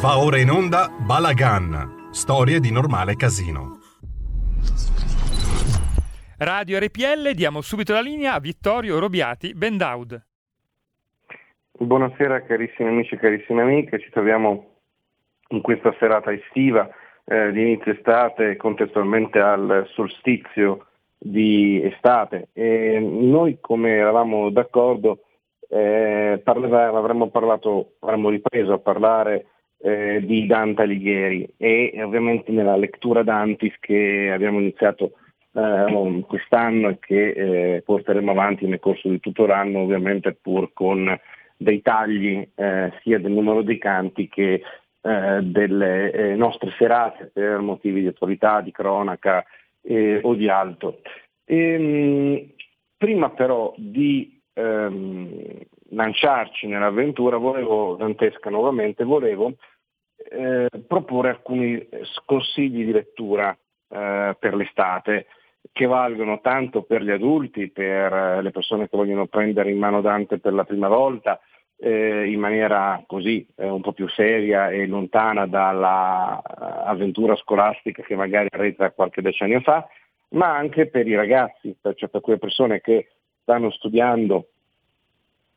Va ora in onda Balagan, storie di normale casino. Radio RPL, diamo subito la linea a Vittorio Robiati Bendaud. Buonasera carissimi amici e carissime amiche, ci troviamo in questa serata estiva eh, di inizio estate, contestualmente al solstizio di estate e noi come eravamo d'accordo eh, parlavamo, avremmo, parlato, avremmo ripreso a parlare eh, di Dante Alighieri e ovviamente nella lettura d'Antis che abbiamo iniziato eh, quest'anno e che eh, porteremo avanti nel corso di tutto l'anno ovviamente pur con dei tagli eh, sia del numero dei canti che eh, delle eh, nostre serate per motivi di attualità, di cronaca o di altro. Ehm, prima però di ehm, lanciarci nell'avventura volevo, dantesca nuovamente, volevo eh, proporre alcuni consigli di lettura eh, per l'estate che valgono tanto per gli adulti, per eh, le persone che vogliono prendere in mano Dante per la prima volta, eh, in maniera così eh, un po' più seria e lontana dall'avventura scolastica che magari arreta qualche decennio fa, ma anche per i ragazzi, cioè per quelle persone che stanno studiando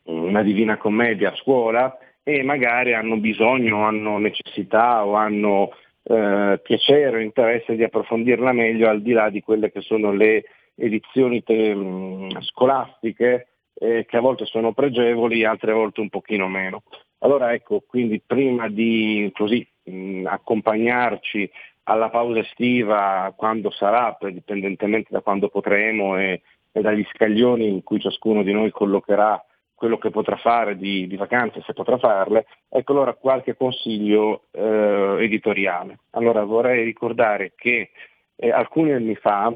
una divina commedia a scuola e magari hanno bisogno, hanno necessità o hanno eh, piacere o interesse di approfondirla meglio al di là di quelle che sono le edizioni te, mh, scolastiche eh, che a volte sono pregevoli, altre volte un pochino meno. Allora ecco, quindi prima di così, mh, accompagnarci alla pausa estiva quando sarà, indipendentemente da quando potremo e, e dagli scaglioni in cui ciascuno di noi collocherà quello che potrà fare di, di, vacanze, se potrà farle, ecco allora qualche consiglio eh, editoriale. Allora vorrei ricordare che eh, alcuni anni fa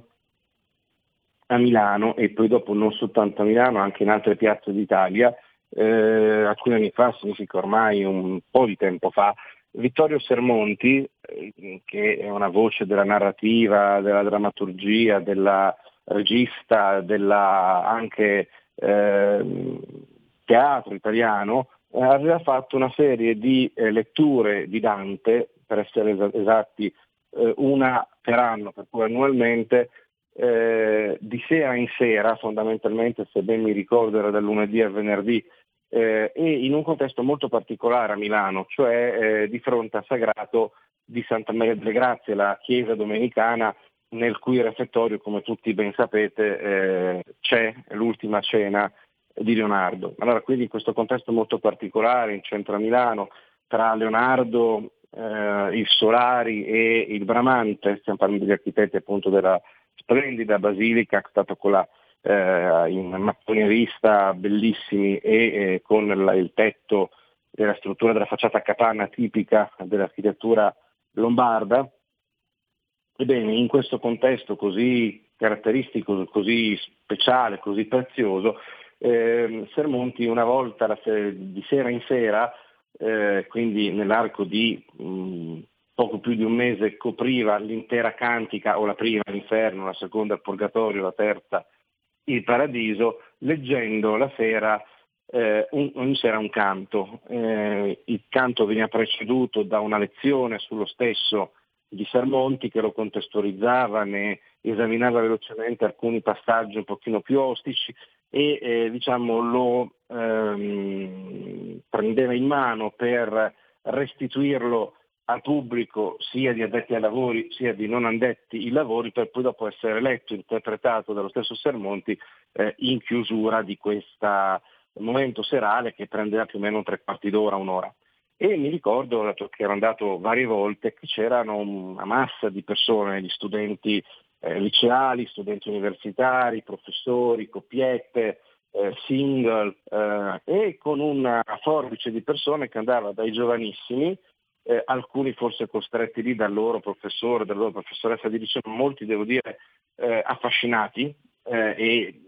a Milano e poi dopo non soltanto a Milano, anche in altre piazze d'Italia, eh, alcuni anni fa, significa ormai un po' di tempo fa, Vittorio Sermonti, eh, che è una voce della narrativa, della drammaturgia, della regista, della anche eh, teatro italiano, eh, aveva fatto una serie di eh, letture di Dante, per essere esatti eh, una per anno, per cui annualmente, eh, di sera in sera, fondamentalmente, se ben mi ricordo era dal lunedì al venerdì, eh, e in un contesto molto particolare a Milano, cioè eh, di fronte al sagrato di Santa Maria delle Grazie, la chiesa domenicana nel cui refettorio, come tutti ben sapete, c'è l'ultima cena di Leonardo. Allora, quindi in questo contesto molto particolare, in centro a Milano, tra Leonardo, eh, il Solari e il Bramante, stiamo parlando degli architetti appunto della splendida basilica, stata con la eh, in mattonierista bellissimi e eh, con la, il tetto della struttura della facciata capanna tipica dell'architettura lombarda. Ebbene, in questo contesto così caratteristico, così speciale, così prezioso, eh, Sermonti una volta di sera in sera, eh, quindi nell'arco di mh, poco più di un mese, copriva l'intera cantica, o la prima l'inferno, la seconda il purgatorio, la terza il paradiso, leggendo la sera eh, un, ogni sera un canto. Eh, il canto veniva preceduto da una lezione sullo stesso di Sermonti che lo contestualizzava, ne esaminava velocemente alcuni passaggi un pochino più ostici e eh, diciamo, lo ehm, prendeva in mano per restituirlo al pubblico sia di addetti ai lavori sia di non addetti ai lavori per poi dopo essere letto interpretato dallo stesso Sermonti eh, in chiusura di questo momento serale che prendeva più o meno tre quarti d'ora, un'ora. E mi ricordo, dato che ero andato varie volte, che c'erano una massa di persone, di studenti eh, liceali, studenti universitari, professori, coppiette, eh, single eh, e con una forbice di persone che andava dai giovanissimi, eh, alcuni forse costretti lì dal loro professore, dalla loro professoressa di liceo, molti devo dire eh, affascinati eh, e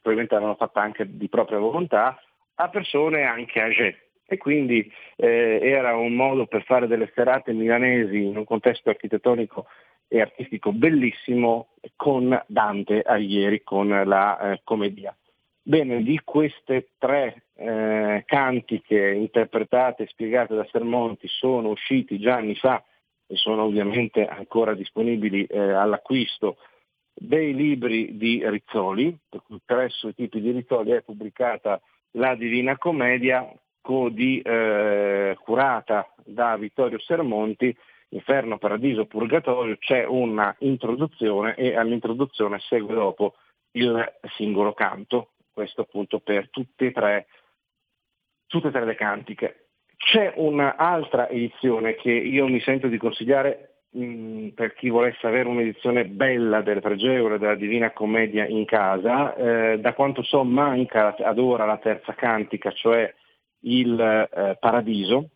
probabilmente l'hanno fatta anche di propria volontà, a persone anche âgée. E quindi eh, era un modo per fare delle serate milanesi in un contesto architettonico e artistico bellissimo con Dante a ieri, con la eh, commedia. Bene, di queste tre eh, cantiche interpretate e spiegate da Sermonti sono usciti già anni fa e sono ovviamente ancora disponibili eh, all'acquisto dei libri di Rizzoli, presso i tipi di Rizzoli è pubblicata la Divina Commedia, di, eh, curata da Vittorio Sermonti, Inferno, Paradiso, Purgatorio, c'è una introduzione e all'introduzione segue dopo il singolo canto, questo appunto per tutte e tre, tutte e tre le cantiche. C'è un'altra edizione che io mi sento di consigliare mm, per chi volesse avere un'edizione bella del pregevole della Divina Commedia in casa, eh, da quanto so manca ad ora la terza cantica, cioè il eh, Paradiso.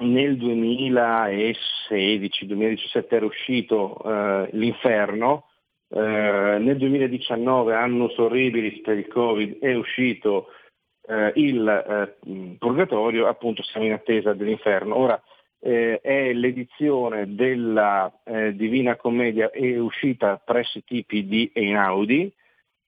Nel 2016-2017 era uscito eh, l'Inferno, eh, nel 2019, anno orribilis per il Covid, è uscito eh, il eh, Purgatorio, appunto siamo in attesa dell'inferno. Ora eh, è l'edizione della eh, Divina Commedia, è uscita presso i tipi di Einaudi,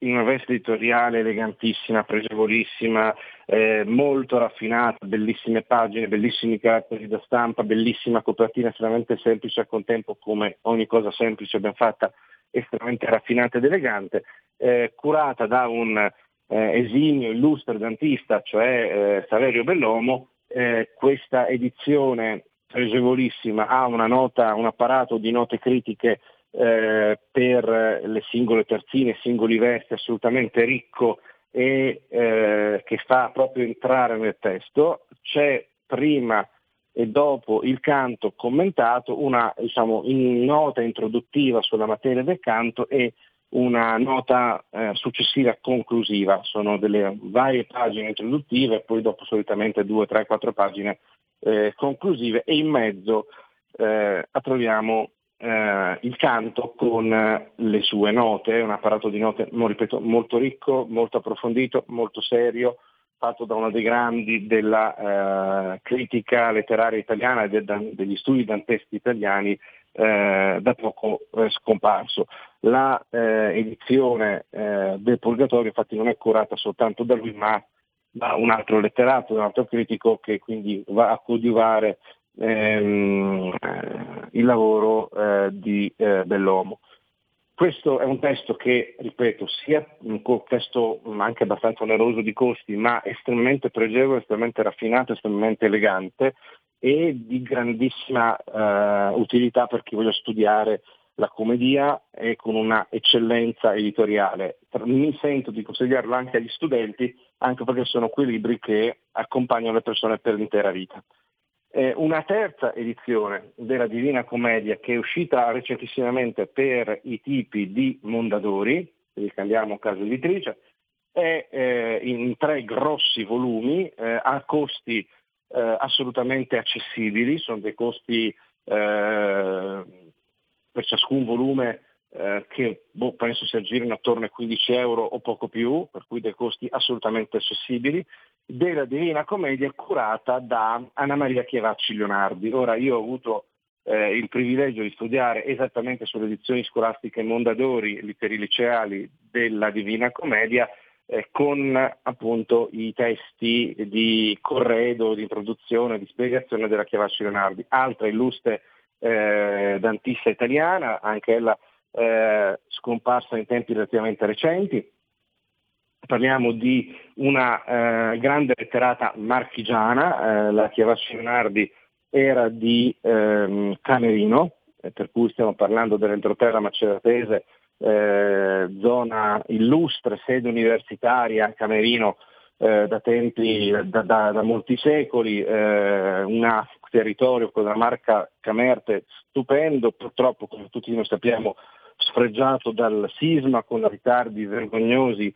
in una veste editoriale elegantissima, pregevolissima, eh, molto raffinata, bellissime pagine, bellissimi caratteri da stampa, bellissima copertina estremamente semplice al contempo come ogni cosa semplice ben fatta estremamente raffinata ed elegante, eh, curata da un eh, esimio illustre dantista, cioè eh, Saverio Bellomo, eh, questa edizione pregevolissima ha una nota, un apparato di note critiche eh, per le singole terzine, singoli versi assolutamente ricco e eh, che fa proprio entrare nel testo. C'è prima e dopo il canto commentato una diciamo, in nota introduttiva sulla materia del canto e una nota eh, successiva conclusiva, sono delle varie pagine introduttive e poi dopo solitamente due, tre, quattro pagine eh, conclusive e in mezzo eh, troviamo eh, il canto con le sue note, un apparato di note, ripeto, molto ricco, molto approfondito, molto serio, fatto da uno dei grandi della eh, critica letteraria italiana e de, degli studi danteschi italiani eh, da poco eh, scomparso. La eh, edizione eh, del Purgatorio infatti non è curata soltanto da lui ma da un altro letterato, un altro critico che quindi va a coadiuvare ehm, eh, il lavoro di Bell'Uomo. Questo è un testo che, ripeto, sia un testo anche abbastanza oneroso di costi, ma estremamente pregevole, estremamente raffinato, estremamente elegante e di grandissima uh, utilità per chi voglia studiare la commedia e con una eccellenza editoriale. Mi sento di consigliarlo anche agli studenti, anche perché sono quei libri che accompagnano le persone per l'intera vita. Eh, una terza edizione della Divina Commedia che è uscita recentissimamente per i tipi di Mondadori, quindi cambiamo casa editrice, è eh, in tre grossi volumi eh, a costi eh, assolutamente accessibili, sono dei costi eh, per ciascun volume eh, che boh, penso si aggirino attorno ai 15 euro o poco più, per cui dei costi assolutamente accessibili, della Divina Commedia curata da Anna Maria Chiavacci Leonardi. Ora io ho avuto eh, il privilegio di studiare esattamente sulle edizioni scolastiche Mondadori per i liceali della Divina Commedia eh, con appunto i testi di corredo, di introduzione, di spiegazione della Chiavacci Leonardi. Altra illustre eh, dantista italiana, anche ella eh, scomparsa in tempi relativamente recenti. Parliamo di una eh, grande letterata marchigiana, eh, la Chiavasci Leonardi era di ehm, Camerino, eh, per cui stiamo parlando dell'entroterra maceratese, eh, zona illustre, sede universitaria a Camerino eh, da tempi, da, da, da molti secoli, eh, un territorio con la marca Camerte stupendo, purtroppo come tutti noi sappiamo sfregiato dal sisma con ritardi vergognosi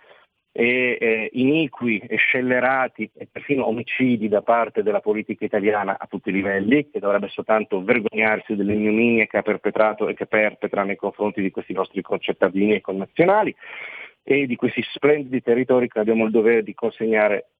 e eh, iniqui e scellerati e perfino omicidi da parte della politica italiana a tutti i livelli, che dovrebbe soltanto vergognarsi delle ignominie che ha perpetrato e che perpetra nei confronti di questi nostri concittadini e connazionali e di questi splendidi territori che abbiamo il dovere di consegnare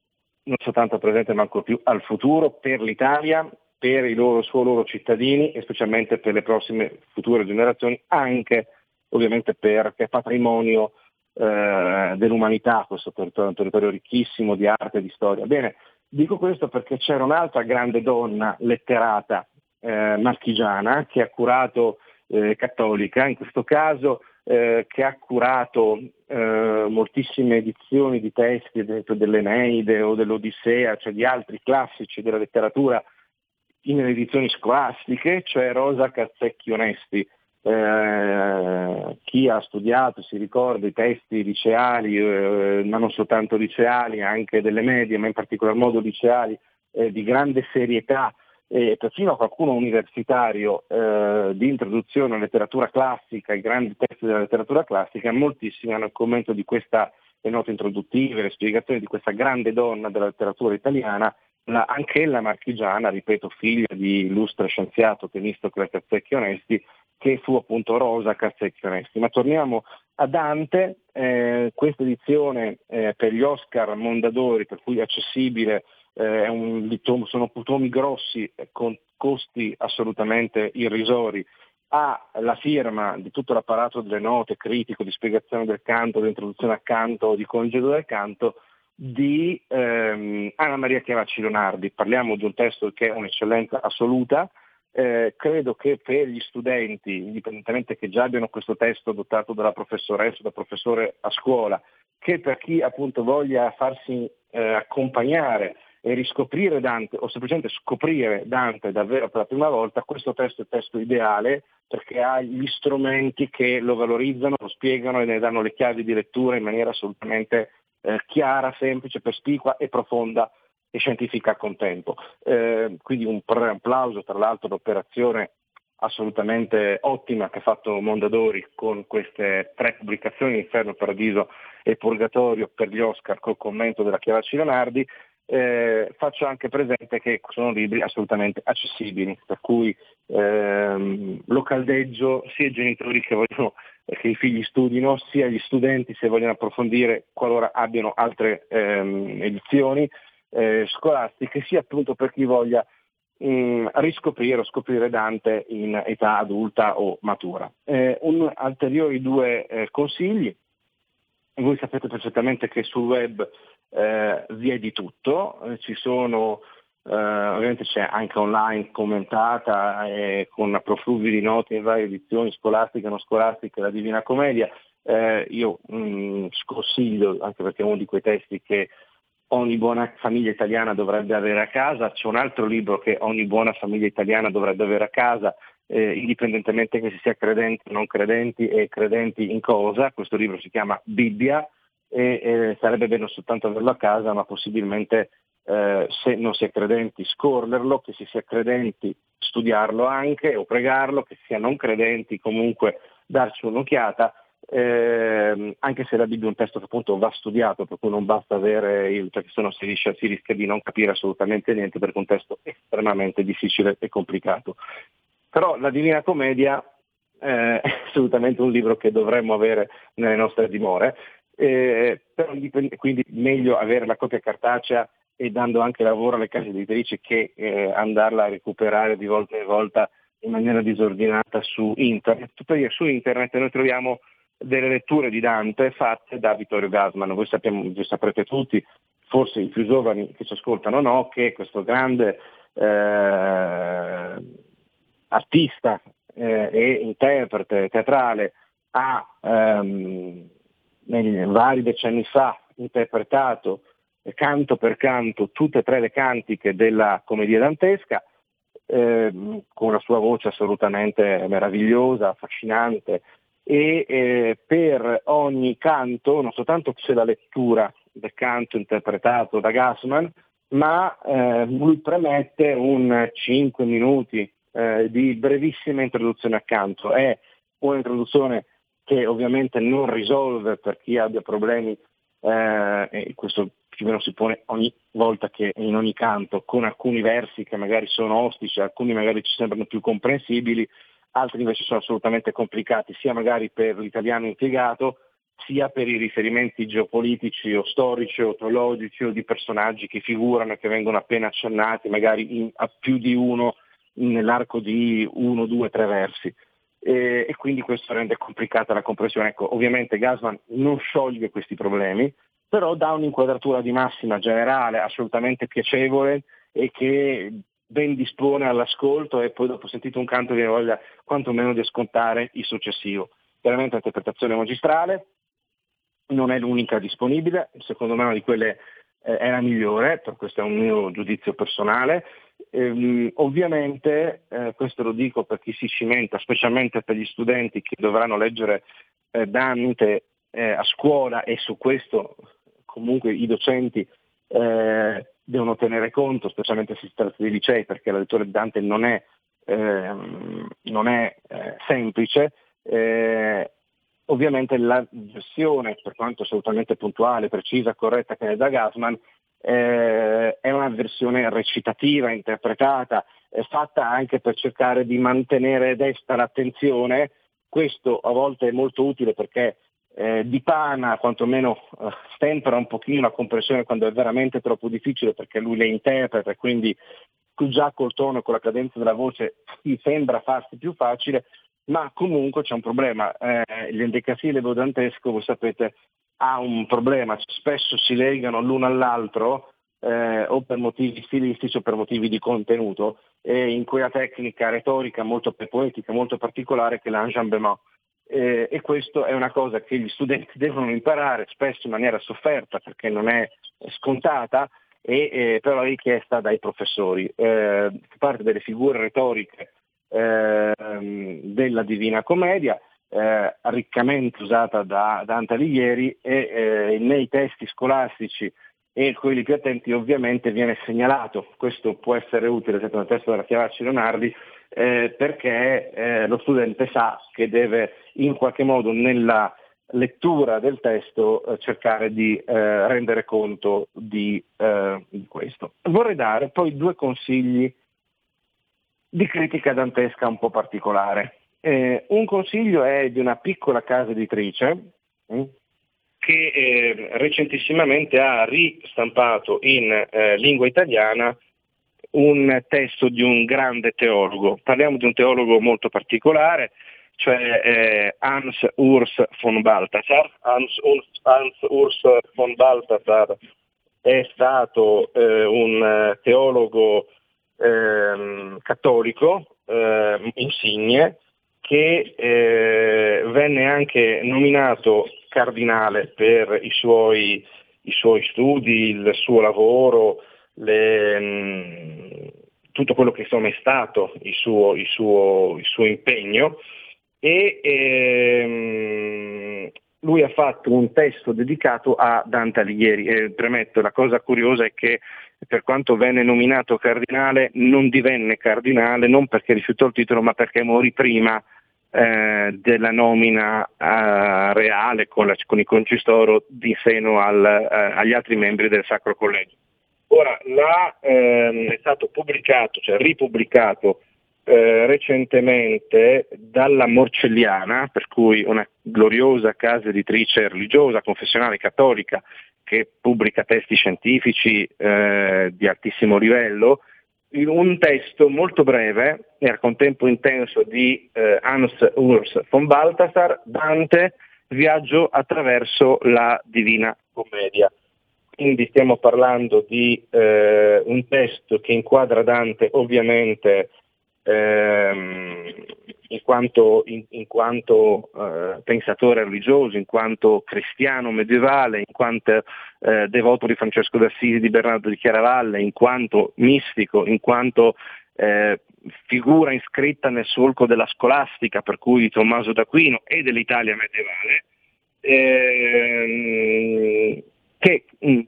non soltanto al presente ma ancora più al futuro per l'Italia, per i loro, suoi loro cittadini e specialmente per le prossime future generazioni, anche ovviamente perché patrimonio eh, dell'umanità, questo territorio, un territorio ricchissimo di arte e di storia. Bene, dico questo perché c'era un'altra grande donna letterata eh, marchigiana che ha curato eh, cattolica, in questo caso eh, che ha curato eh, moltissime edizioni di testi, ad esempio dell'Eneide o dell'Odissea, cioè di altri classici della letteratura in edizioni scolastiche, cioè Rosa Cazzecchi Onesti. Eh, chi ha studiato si ricorda i testi liceali, eh, ma non soltanto liceali, anche delle medie, ma in particolar modo liceali, eh, di grande serietà, e perfino qualcuno universitario eh, di introduzione alla letteratura classica, i grandi testi della letteratura classica, moltissimi hanno il commento di questa, le note introduttive, le spiegazioni di questa grande donna della letteratura italiana, la, anch'ella marchigiana, ripeto, figlia di illustre scienziato Temistocles Cazzecchi Onesti, che fu appunto Rosa Cazzecchi Onesti. Ma torniamo a Dante, eh, questa edizione eh, per gli Oscar Mondadori, per cui è accessibile eh, un, sono tomi grossi con costi assolutamente irrisori, ha la firma di tutto l'apparato delle note, critico, di spiegazione del canto, di introduzione al canto, di congedo del canto, di ehm, Anna Maria Chiavacci Leonardi. Parliamo di un testo che è un'eccellenza assoluta. Eh, credo che per gli studenti, indipendentemente che già abbiano questo testo adottato dalla professoressa o dal professore a scuola, che per chi appunto voglia farsi eh, accompagnare e riscoprire Dante o semplicemente scoprire Dante davvero per la prima volta, questo testo è il testo ideale perché ha gli strumenti che lo valorizzano, lo spiegano e ne danno le chiavi di lettura in maniera assolutamente eh, chiara, semplice, perspicua e profonda e scientifica a contempo. Eh, quindi un applauso tra l'altro all'operazione assolutamente ottima che ha fatto Mondadori con queste tre pubblicazioni, Inferno, Paradiso e Purgatorio per gli Oscar col commento della Chiavacci Leonardi eh, faccio anche presente che sono libri assolutamente accessibili, per cui ehm, lo caldeggio sia i genitori che vogliono che i figli studino, sia gli studenti se vogliono approfondire qualora abbiano altre ehm, edizioni eh, scolastiche, sia appunto per chi voglia mh, mm, riscoprire o scoprire Dante in età adulta o matura. Eh, un, ulteriori due eh, consigli. Voi sapete perfettamente che sul web eh, vi è di tutto, eh, ci sono, eh, ovviamente c'è anche online commentata eh, con profluvi di note in varie edizioni scolastiche e non scolastiche, la Divina Commedia. Eh, io mh, mm, sconsiglio, anche perché è uno di quei testi che ogni buona famiglia italiana dovrebbe avere a casa, c'è un altro libro che ogni buona famiglia italiana dovrebbe avere a casa, eh, indipendentemente che si sia credenti o non credenti e credenti in cosa, questo libro si chiama Bibbia, e eh, sarebbe bene soltanto averlo a casa, ma possibilmente eh, se non si è credenti scorrerlo, che si sia credenti studiarlo anche o pregarlo, che si sia non credenti comunque darci un'occhiata, eh, anche se la Bibbia è un testo che appunto va studiato, per cui non basta avere il, perché sennò si rischia, si rischia di non capire assolutamente niente perché è un testo estremamente difficile e complicato. Però la Divina Commedia eh, è assolutamente un libro che dovremmo avere nelle nostre dimore eh, quindi meglio avere la copia cartacea e dando anche lavoro alle case editrici che eh, andarla a recuperare di volta in volta in maniera disordinata su internet. Tuttavia su internet noi troviamo delle letture di Dante fatte da Vittorio Gasman. Voi, sappiamo, voi saprete tutti, forse i più giovani che ci ascoltano no, che questo grande eh, artista eh, e interprete teatrale ha ehm, vari decenni fa interpretato canto per canto tutte e tre le cantiche della commedia dantesca, eh, con la sua voce assolutamente meravigliosa, affascinante, e eh, per ogni canto non soltanto c'è la lettura del canto interpretato da Gassman, ma eh, lui premette un 5 minuti eh, di brevissima introduzione al canto. È un'introduzione che ovviamente non risolve per chi abbia problemi, eh, e questo più o meno si pone ogni volta che in ogni canto, con alcuni versi che magari sono ostici, alcuni magari ci sembrano più comprensibili, altri invece sono assolutamente complicati, sia magari per l'italiano impiegato, sia per i riferimenti geopolitici o storici o teologici o di personaggi che figurano e che vengono appena accennati, magari in, a più di uno nell'arco di uno, due, tre versi. eh, e quindi questo rende complicata la comprensione. Ecco, ovviamente Gasman non scioglie questi problemi, però dà un'inquadratura di massima generale assolutamente piacevole e che ben dispone all'ascolto e poi dopo sentito un canto viene voglia quantomeno di ascoltare il successivo. Veramente interpretazione magistrale, non è l'unica disponibile, secondo me una di quelle eh, è la migliore, questo è un mio giudizio personale. Ehm, ovviamente, eh, questo lo dico per chi si cimenta, specialmente per gli studenti che dovranno leggere eh, Dante eh, a scuola e su questo comunque i docenti eh, devono tenere conto, specialmente se si tratta di licei, perché la lettura di Dante non è, ehm, non è eh, semplice. Eh, ovviamente la versione, per quanto assolutamente puntuale, precisa, corretta che è da Gassman, eh, è una versione recitativa, interpretata, fatta anche per cercare di mantenere desta l'attenzione. Questo a volte è molto utile perché eh, dipana, quantomeno eh, stempera un pochino la compressione quando è veramente troppo difficile perché lui le interpreta e quindi già col tono e con la cadenza della voce mi sembra farsi più facile, ma comunque c'è un problema. Eh, l'endecasillabo dantesco, voi sapete, ha un problema, spesso si legano l'uno all'altro eh, o per motivi stilistici o per motivi di contenuto e in quella tecnica retorica molto poetica, molto particolare che l'enjambement eh, e questo è una cosa che gli studenti devono imparare spesso in maniera sofferta perché non è scontata e eh, però è richiesta dai professori. Eh, parte delle figure retoriche ehm, della Divina Commedia, eh, riccamente usata da Dante Alighieri e eh, nei testi scolastici e quelli più attenti ovviamente viene segnalato, questo può essere utile secondo il testo della Chiavacci Leonardi, eh, perché eh, lo studente sa che deve in qualche modo nella lettura del testo eh, cercare di eh, rendere conto di, eh, di, questo. Vorrei dare poi due consigli di critica dantesca un po' particolare. Eh, un consiglio è di una piccola casa editrice hm, che recentissimamente ha ristampato in lingua italiana un testo di un grande teologo. Parliamo di un teologo molto particolare, cioè eh, Hans Urs von Balthasar. Hans, Hans, Urs von Balthasar è stato eh, un teologo ehm, cattolico, eh, insigne, che eh, venne anche nominato cardinale per i suoi, i suoi studi, il suo lavoro, le, mm, tutto quello che insomma, è stato il suo, il suo, il suo impegno e ehm, lui ha fatto un testo dedicato a Dante Alighieri e premetto la cosa curiosa è che per quanto venne nominato cardinale non divenne cardinale non perché rifiutò il titolo ma perché morì prima eh, della nomina eh, reale con, la, con, il concistoro di seno al, eh, agli altri membri del Sacro Collegio. Ora, là, ehm, è stato pubblicato, cioè ripubblicato eh, recentemente dalla Morcelliana, per cui una gloriosa casa editrice religiosa, confessionale cattolica, che pubblica testi scientifici eh, di altissimo livello, un testo molto breve e al contempo intenso di eh, Hans Urs von Balthasar, Dante, Viaggio attraverso la Divina Commedia. Quindi stiamo parlando di eh, un testo che inquadra Dante ovviamente ehm, in quanto, in, in quanto eh, pensatore religioso, in quanto cristiano medievale, in quanto eh, devoto di Francesco d'Assisi, di Bernardo di Chiaravalle, in quanto mistico, in quanto eh, figura iscritta nel solco della scolastica, per cui di Tommaso d'Aquino e dell'Italia medievale, ehm, che mh, mm,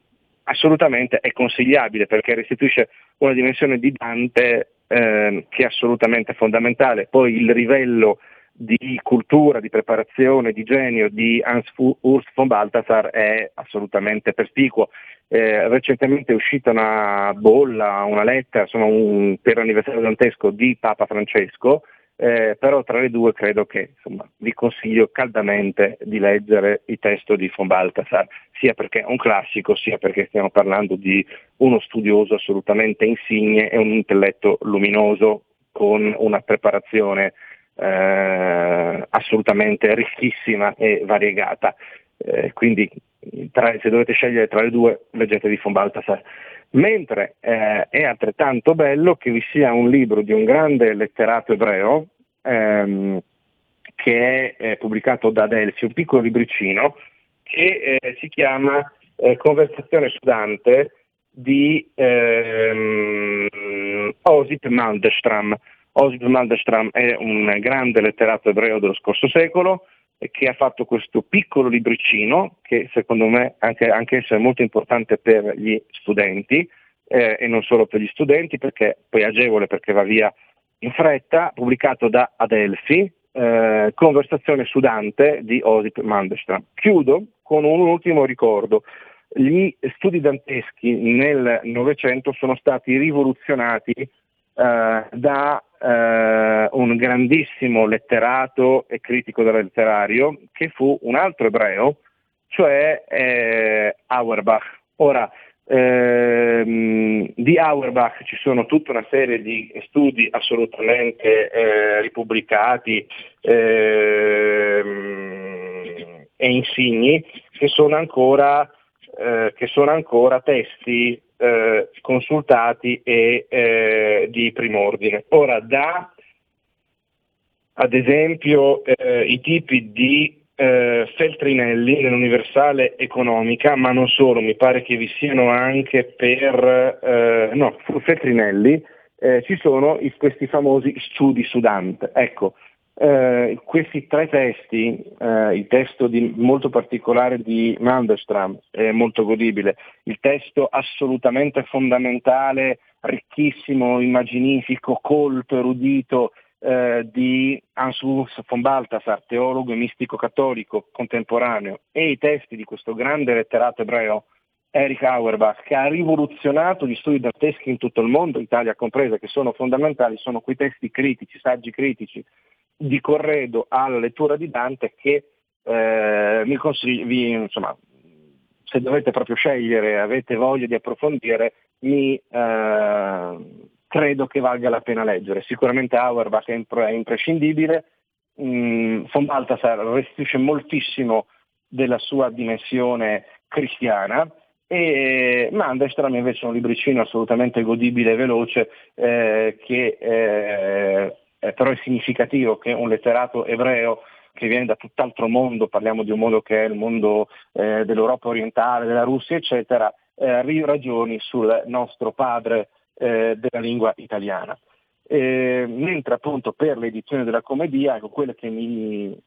assolutamente è consigliabile perché restituisce una dimensione di Dante eh, che è assolutamente fondamentale. Poi il livello di cultura, di preparazione, di genio di Hans Urs von Balthasar è assolutamente perspicuo. Eh, recentemente è uscita una bolla, una lettera insomma, un, per l'anniversario dantesco di Papa Francesco eh, però tra le due credo che insomma, vi consiglio caldamente di leggere il testo di von Balthasar, sia perché è un classico, sia perché stiamo parlando di uno studioso assolutamente insigne e un intelletto luminoso con una preparazione eh, assolutamente ricchissima e variegata. Eh, quindi tra, se dovete scegliere tra le due, leggete di von Balthasar. Mentre eh, è altrettanto bello che vi sia un libro di un grande letterato ebreo ehm, che è pubblicato da Adelsi, un piccolo libricino che eh, si chiama eh, Conversazione su Dante di ehm, Osip Mandestram. Osip Mandestram è un grande letterato ebreo dello scorso secolo che ha fatto questo piccolo libricino che secondo me anche, anche esso è molto importante per gli studenti eh, e non solo per gli studenti perché poi è agevole perché va via in fretta, pubblicato da Adelphi, eh, Conversazione su Dante di Osip Mandestram. Chiudo con un ultimo ricordo. Gli studi danteschi nel Novecento sono stati rivoluzionati eh, da eh, un grandissimo letterato e critico del letterario che fu un altro ebreo, cioè eh, Auerbach. Ora, ehm, di Auerbach ci sono tutta una serie di studi assolutamente eh, ripubblicati ehm, e insigni che sono ancora, eh, che sono ancora testi eh, consultati e eh, di primordine. Ora, da ad esempio eh, i tipi di eh, Feltrinelli nell'Universale Economica, ma non solo, mi pare che vi siano anche per, eh, no, Feltrinelli eh, ci sono i, questi famosi studi su Dante. Ecco, eh, questi tre testi, eh, il testo di, molto particolare di Mandelstram è molto godibile, il testo assolutamente fondamentale, ricchissimo, immaginifico, colto, erudito eh, di Hans von Balthasar, teologo e mistico cattolico contemporaneo, e i testi di questo grande letterato ebreo, Erich Auerbach, che ha rivoluzionato gli studi danteschi in tutto il mondo, Italia compresa, che sono fondamentali, sono quei testi critici, saggi critici di corredo alla lettura di Dante che eh, mi consigli, insomma, se dovete proprio scegliere, avete voglia di approfondire, mi eh, credo che valga la pena leggere. Sicuramente Auerbach è, impre- è imprescindibile, mm, von Balthasar restituisce moltissimo della sua dimensione cristiana e Mandestram invece è un libricino assolutamente godibile e veloce eh, che eh, però è significativo che un letterato ebreo che viene da tutt'altro mondo, parliamo di un mondo che è il mondo eh, dell'Europa orientale, della Russia, eccetera, eh, ragioni sul nostro padre eh, della lingua italiana. Mentre appunto per l'edizione della commedia, ecco, quello che mi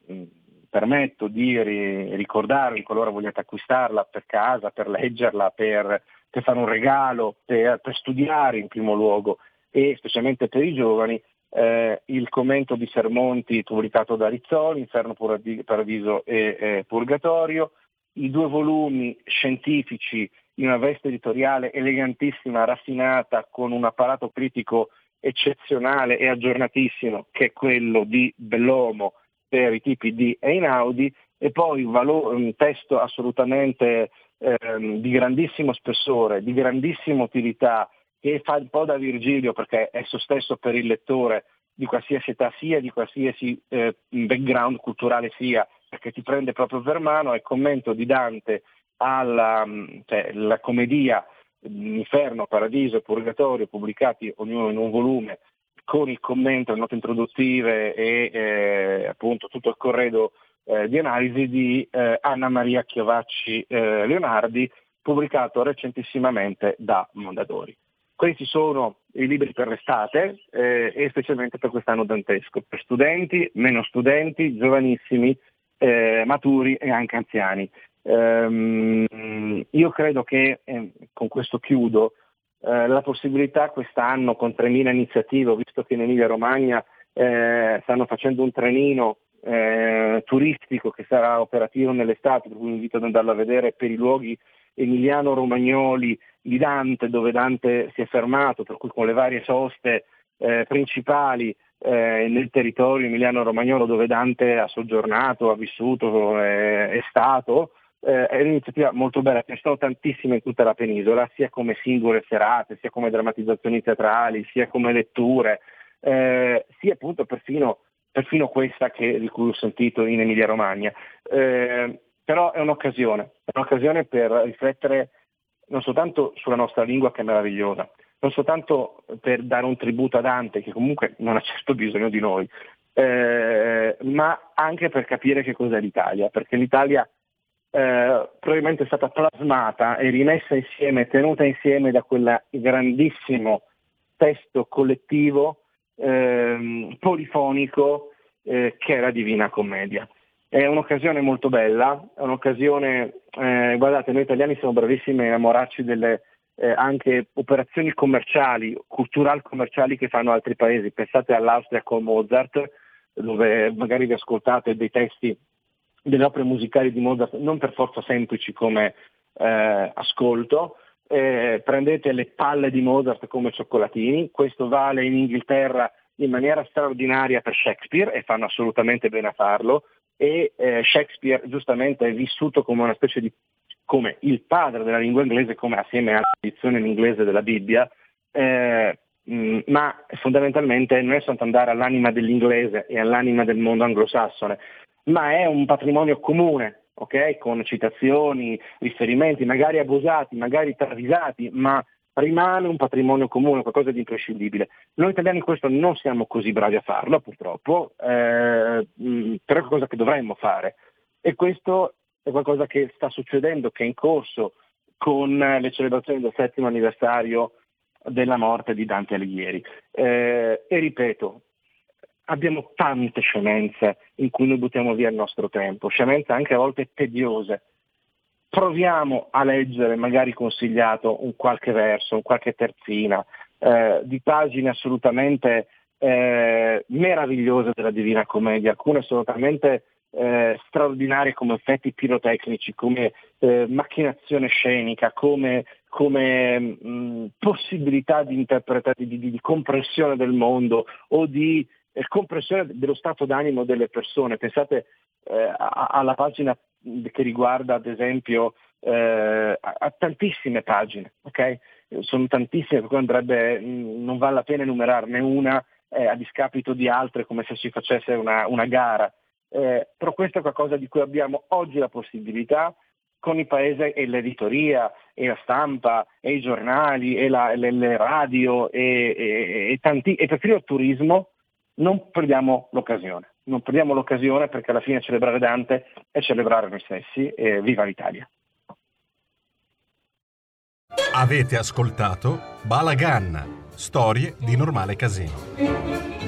permetto di ri- ricordarvi qualora vogliate acquistarla per casa, per leggerla, per, per fare un regalo, per, per studiare in primo luogo. E specialmente per i giovani, eh, il commento di Sermonti pubblicato da Rizzoli, Inferno, Paradiso e eh, Purgatorio, i due volumi scientifici in una veste editoriale elegantissima, raffinata, con un apparato critico eccezionale e aggiornatissimo, che è quello di Bellomo per i tipi di Einaudi, e poi un, testo assolutamente ehm, di grandissimo spessore, di grandissima utilità, che fa un po' da Virgilio perché è esso stesso per il lettore di qualsiasi età sia, di qualsiasi eh, background culturale sia, perché ti prende proprio per mano, è il commento di Dante alla mm, cioè, commedia Inferno, Paradiso e Purgatorio, pubblicati ognuno in un volume, con il commento, le note introduttive e eh, appunto tutto il corredo eh, di analisi di eh, Anna Maria Chiovacci eh, Leonardi, pubblicato recentissimamente da Mondadori. Questi sono i libri per l'estate eh, e specialmente per quest'anno dantesco, per studenti, meno studenti, giovanissimi, eh, maturi e anche anziani. Um, io credo che, con questo chiudo, eh, la possibilità quest'anno con 3.000 iniziative, ho visto che in Emilia Romagna eh, stanno facendo un trenino eh, turistico che sarà operativo nell'estate, per cui vi invito ad andarlo a vedere per i luoghi emiliano-romagnoli di Dante, dove Dante si è fermato, per cui con le varie soste eh, principali eh, nel territorio emiliano-romagnolo dove Dante ha soggiornato, ha vissuto, eh, è stato, eh, è un'iniziativa molto bella, ce ne sono tantissime in tutta la penisola, sia come singole serate, sia come drammatizzazioni teatrali, sia come letture, eh, sia appunto perfino perfino questa che, di cui ho sentito in Emilia Romagna. Eh, però è un'occasione, è un'occasione per riflettere non soltanto sulla nostra lingua che è meravigliosa, non soltanto per dare un tributo a Dante, che comunque non ha certo bisogno di noi, eh, ma anche per capire che cos'è l'Italia, perché l'Italia eh, probabilmente è stata plasmata e rimessa insieme, tenuta insieme da quel grandissimo testo collettivo, eh, polifonico, eh, che la Divina Commedia. È un'occasione molto bella, è un'occasione, eh, guardate, noi italiani siamo bravissimi a innamorarci delle eh, anche operazioni commerciali, culturali commerciali che fanno altri paesi. Pensate all'Austria con Mozart, dove magari vi ascoltate dei testi delle opere musicali di Mozart non per forza semplici come eh, ascolto, eh, prendete le palle di Mozart come cioccolatini, questo vale in Inghilterra in maniera straordinaria per Shakespeare e fanno assolutamente bene a farlo. E eh, Shakespeare giustamente è vissuto come una specie di come il padre della lingua inglese, come assieme alla tradizione in inglese della Bibbia, eh, mh, ma fondamentalmente non è soltanto andare all'anima dell'inglese e all'anima del mondo anglosassone, ma è un patrimonio comune, okay? con citazioni, riferimenti, magari abusati, magari travisati, ma rimane un patrimonio comune, qualcosa di imprescindibile. Noi italiani questo non siamo così bravi a farlo, purtroppo, eh, però è qualcosa che dovremmo fare. E questo è qualcosa che sta succedendo, che è in corso con le celebrazioni del settimo anniversario della morte di Dante Alighieri. Eh, e ripeto, abbiamo tante scemenze in cui noi buttiamo via il nostro tempo, scemenze anche a volte tediose. Proviamo a leggere, magari consigliato, un qualche verso, un qualche terzina, eh, di pagine assolutamente eh, meravigliose della Divina Commedia, alcune assolutamente eh, straordinarie come effetti pirotecnici, come eh, macchinazione scenica, come, come mh, possibilità di, di, di, di, compressione del mondo o di eh, compressione dello stato d'animo delle persone. Pensate eh, alla pagina che riguarda ad esempio eh, a, a, tantissime pagine, okay? sono tantissime, per cui andrebbe, non vale la pena enumerarne una eh, a discapito di altre come se si facesse una, una gara. Eh, però questo è qualcosa di cui abbiamo oggi la possibilità con il paese e l'editoria e la stampa e i giornali e la, le, le, radio e, e, e, tanti, e perfino il turismo non perdiamo l'occasione. Non perdiamo l'occasione perché alla fine celebrare Dante è celebrare noi stessi e viva l'Italia. Avete ascoltato Balagan, storie di normale casino.